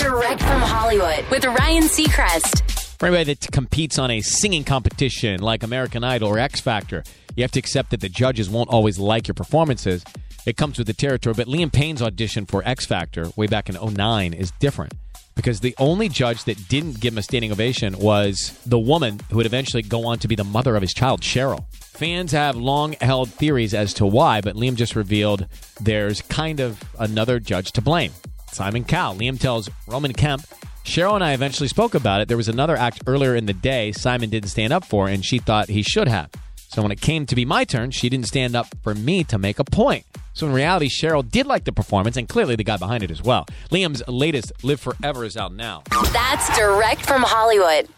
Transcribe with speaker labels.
Speaker 1: Direct from Hollywood with Ryan Seacrest.
Speaker 2: For anybody that competes on a singing competition like American Idol or X Factor, you have to accept that the judges won't always like your performances. It comes with the territory. But Liam Payne's audition for X Factor way back in 09 is different because the only judge that didn't give him a standing ovation was the woman who would eventually go on to be the mother of his child, Cheryl. Fans have long held theories as to why, but Liam just revealed there's kind of another judge to blame. Simon Cowell. Liam tells Roman Kemp, Cheryl and I eventually spoke about it. There was another act earlier in the day Simon didn't stand up for, and she thought he should have. So when it came to be my turn, she didn't stand up for me to make a point. So in reality, Cheryl did like the performance, and clearly the guy behind it as well. Liam's latest Live Forever is out now.
Speaker 1: That's direct from Hollywood.